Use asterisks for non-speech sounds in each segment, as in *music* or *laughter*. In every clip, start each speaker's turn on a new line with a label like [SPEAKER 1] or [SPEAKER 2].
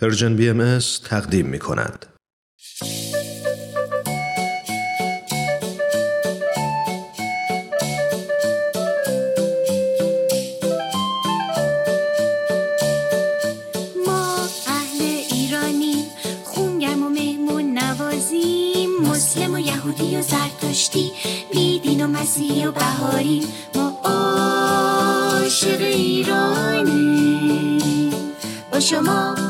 [SPEAKER 1] پرژن بی ام تقدیم می کند.
[SPEAKER 2] یهودی و زرتشتی بیدین و مسیحی و بهاری. ما عاشق ایرانی. با شما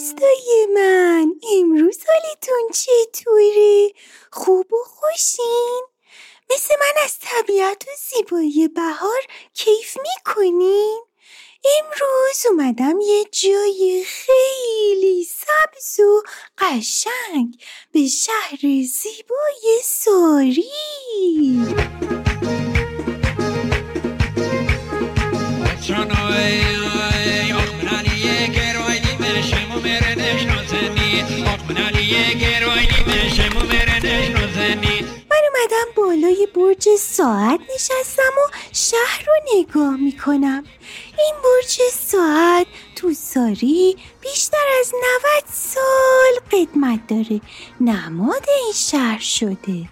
[SPEAKER 2] دوستای من امروز حالتون چطوره؟ خوب و خوشین؟ مثل من از طبیعت و زیبایی بهار کیف می‌کنین؟ امروز اومدم یه جای خیلی سبز و قشنگ به شهر زیبای ساری برج ساعت نشستم و شهر رو نگاه می‌کنم. این برج ساعت تو ساری بیشتر از 90 سال قدمت داره. نماد این شهر شده.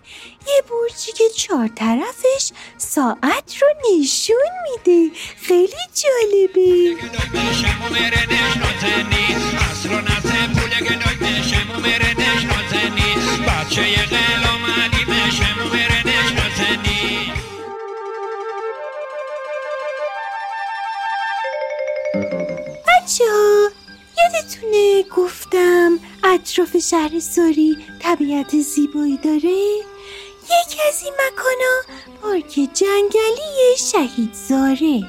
[SPEAKER 2] یه برجی که چهار طرفش ساعت رو نشون میده. خیلی جالبه. اطراف شهر ساری طبیعت زیبایی داره؟ یکی از این مکانا پارک جنگلی شهید زاره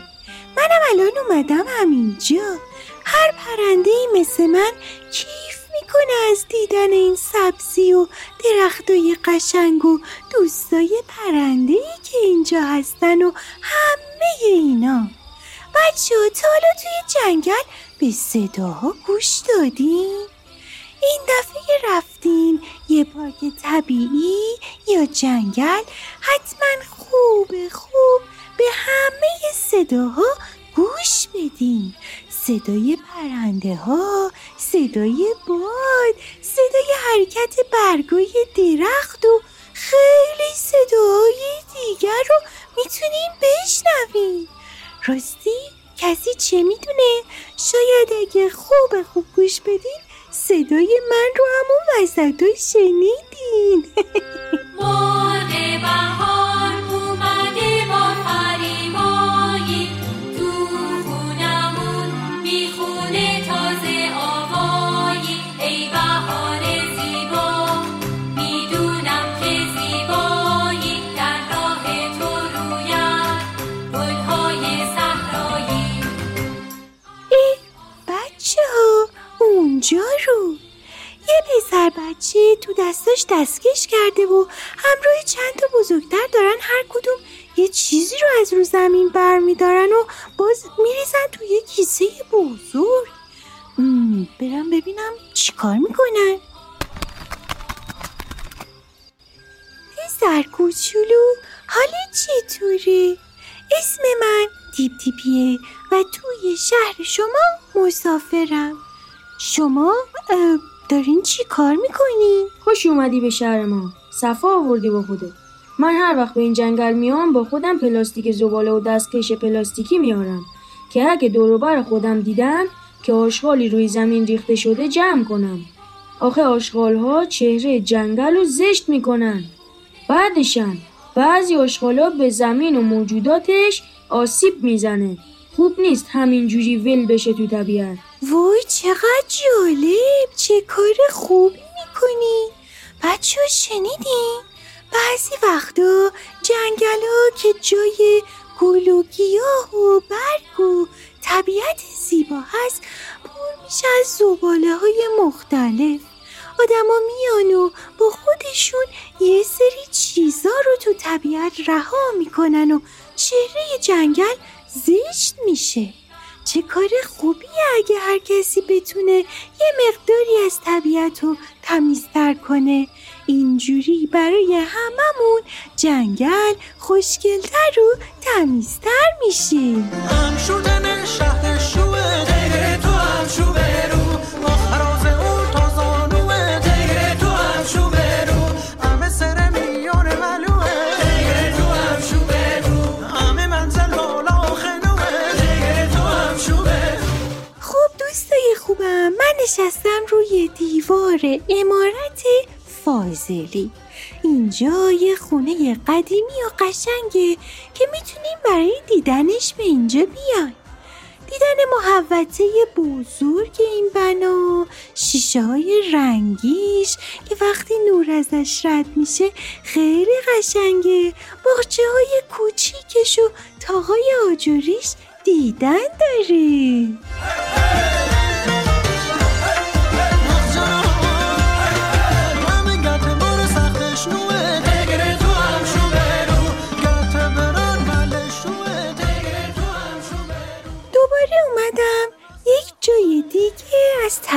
[SPEAKER 2] منم الان اومدم همینجا. هر پرنده مثل من کیف می‌کنه از دیدن این سبزی و درختای قشنگ و دوستای پرنده که اینجا هستن و همه اینا. بچه ها تا توی جنگل به صداها گوش دادین؟ این دفعه رفتین یه پارک طبیعی یا جنگل؟ حتما خوب خوب. به همه صداها گوش بدین. صدای پرنده ها صدای باد صدای حرکت برگای درخت و خیلی صداهای دیگر رو می‌تونین بشنوین. راستی کسی چه می‌دونه؟ شاید اگه خوب خوب گوش بدین صدای من رو همون وسط شنیدین. *laughs* دستاش دستکش کرده و همراه چند تا بزرگتر دارن هر کدوم یه چیزی رو از رو زمین برمیدارن و باز میریزن تو یه کیسه بزرگ. برم ببینم چیکار می‌کنن. سرکوچولو حال چطوره؟ اسم من دیپ دیپیه و توی شهر شما مسافرم. شما دارین چی کار می‌کنین؟
[SPEAKER 3] خوش اومدی به شهر ما. صفا آوردی با خودت. من هر وقت به این جنگل میام با خودم پلاستیک زباله و دستکش پلاستیکی میارم. که اگه دوروبر خودم دیدم که آشغالی روی زمین ریخته شده جمع کنم. آخه آشغال ها چهره جنگل رو زشت می‌کنن. بعدشم بعضی آشغالا به زمین و موجوداتش آسیب می‌زنه. خوب نیست همینجوری ول بشه تو طبیعت.
[SPEAKER 2] وای چقدر جالب چه کار خوبی می‌کنی. بچه شنیدین؟ بعضی وقتا جنگل ها که جای گل و گیاه و برگ و طبیعت زیبا هست پر میشه از زباله های مختلف. آدما میان و با خودشون یه سری چیزا رو تو طبیعت رها می‌کنن و چهره جنگل زشت میشه. چه کار خوبیه اگه هر کسی بتونه یه مقداری از طبیعت رو تمیزتر کنه. اینجوری برای هممون جنگل خوشگلتر و تمیزتر میشه نشستم دیوار امارت فاضلی. اینجا یه خونه قدیمی و قشنگه که می‌تونیم برای دیدنش به اینجا بیایم. دیدن محوطه بزرگ این بنا شیشه های رنگیش که وقتی نور ازش رد میشه خیلی قشنگه. باغچه های کوچیکش و تاهای آجوریش دیدن داره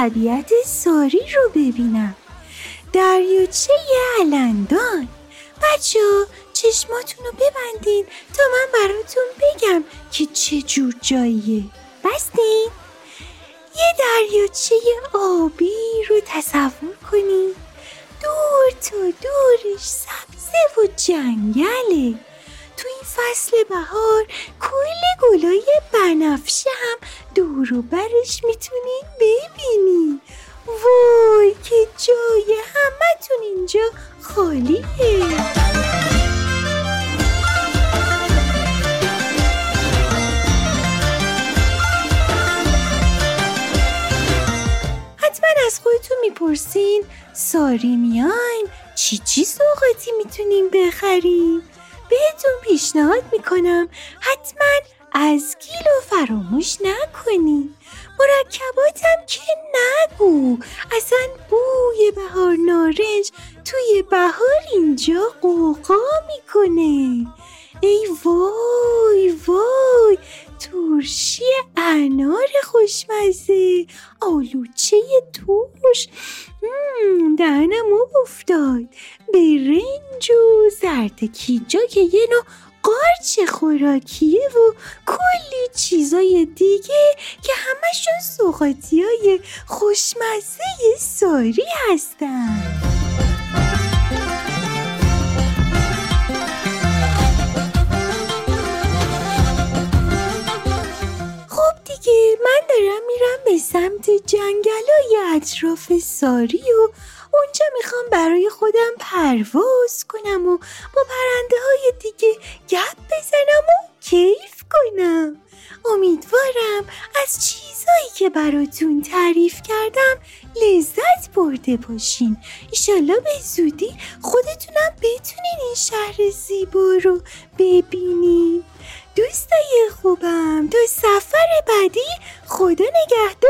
[SPEAKER 2] طبیعت ساری رو ببینم. دریاچه علندان. بچه چشماتون رو ببندین تا من براتون بگم که چه جور جاییه. بستین. یه دریاچه آبی رو تصور کنین. دور تا دورش سبزه و جنگله. تو این فصل بهار کل گلای بنفشه هم دور برش می‌تونین ببینین وای که جای همتون اینجا خالیه. حتما از خودتون می‌پرسین ساری میایم چی چی سوقاتی می‌تونیم بخریم؟ بهتون پیشنهاد می‌کنم حتما از گیلو فراموش نکنی. مرکباتم که نگو. اصلا بوی بهار نارنج توی بهار اینجا قوقا می‌کنه. ای وای وای. ترشی انار خوشمزه. آلوچه ترش. دهنم افتاد برنج و زردکیجا که یه نوع قارچ خوراکیه و کلی چیزای دیگه که همشون سوقاتی های خوشمزه ساری هستن. خب دیگه من دارم میرم به سمت جنگلای اطراف ساری و اونجا می‌خوام برای خودم پرواز کنم و با پرنده های دیگه گپ بزنم و کیف کنم. امیدوارم از چیزایی که براتون تعریف کردم لذت برده باشین. ایشالله به زودی خودتونم بتونین این شهر زیبا رو ببینین. دوستای خوبم تا سفر بعدی خدا نگهدارتون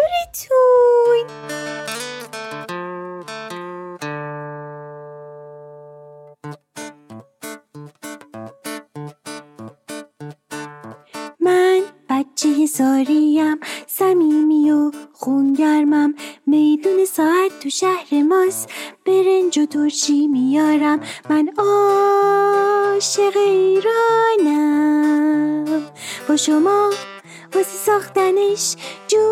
[SPEAKER 2] خونگرمم میدون ساعت تو شهر ماست. برنج و ترشی میارم. من عاشق ایرانم. با شما واسه ساختنش جونم و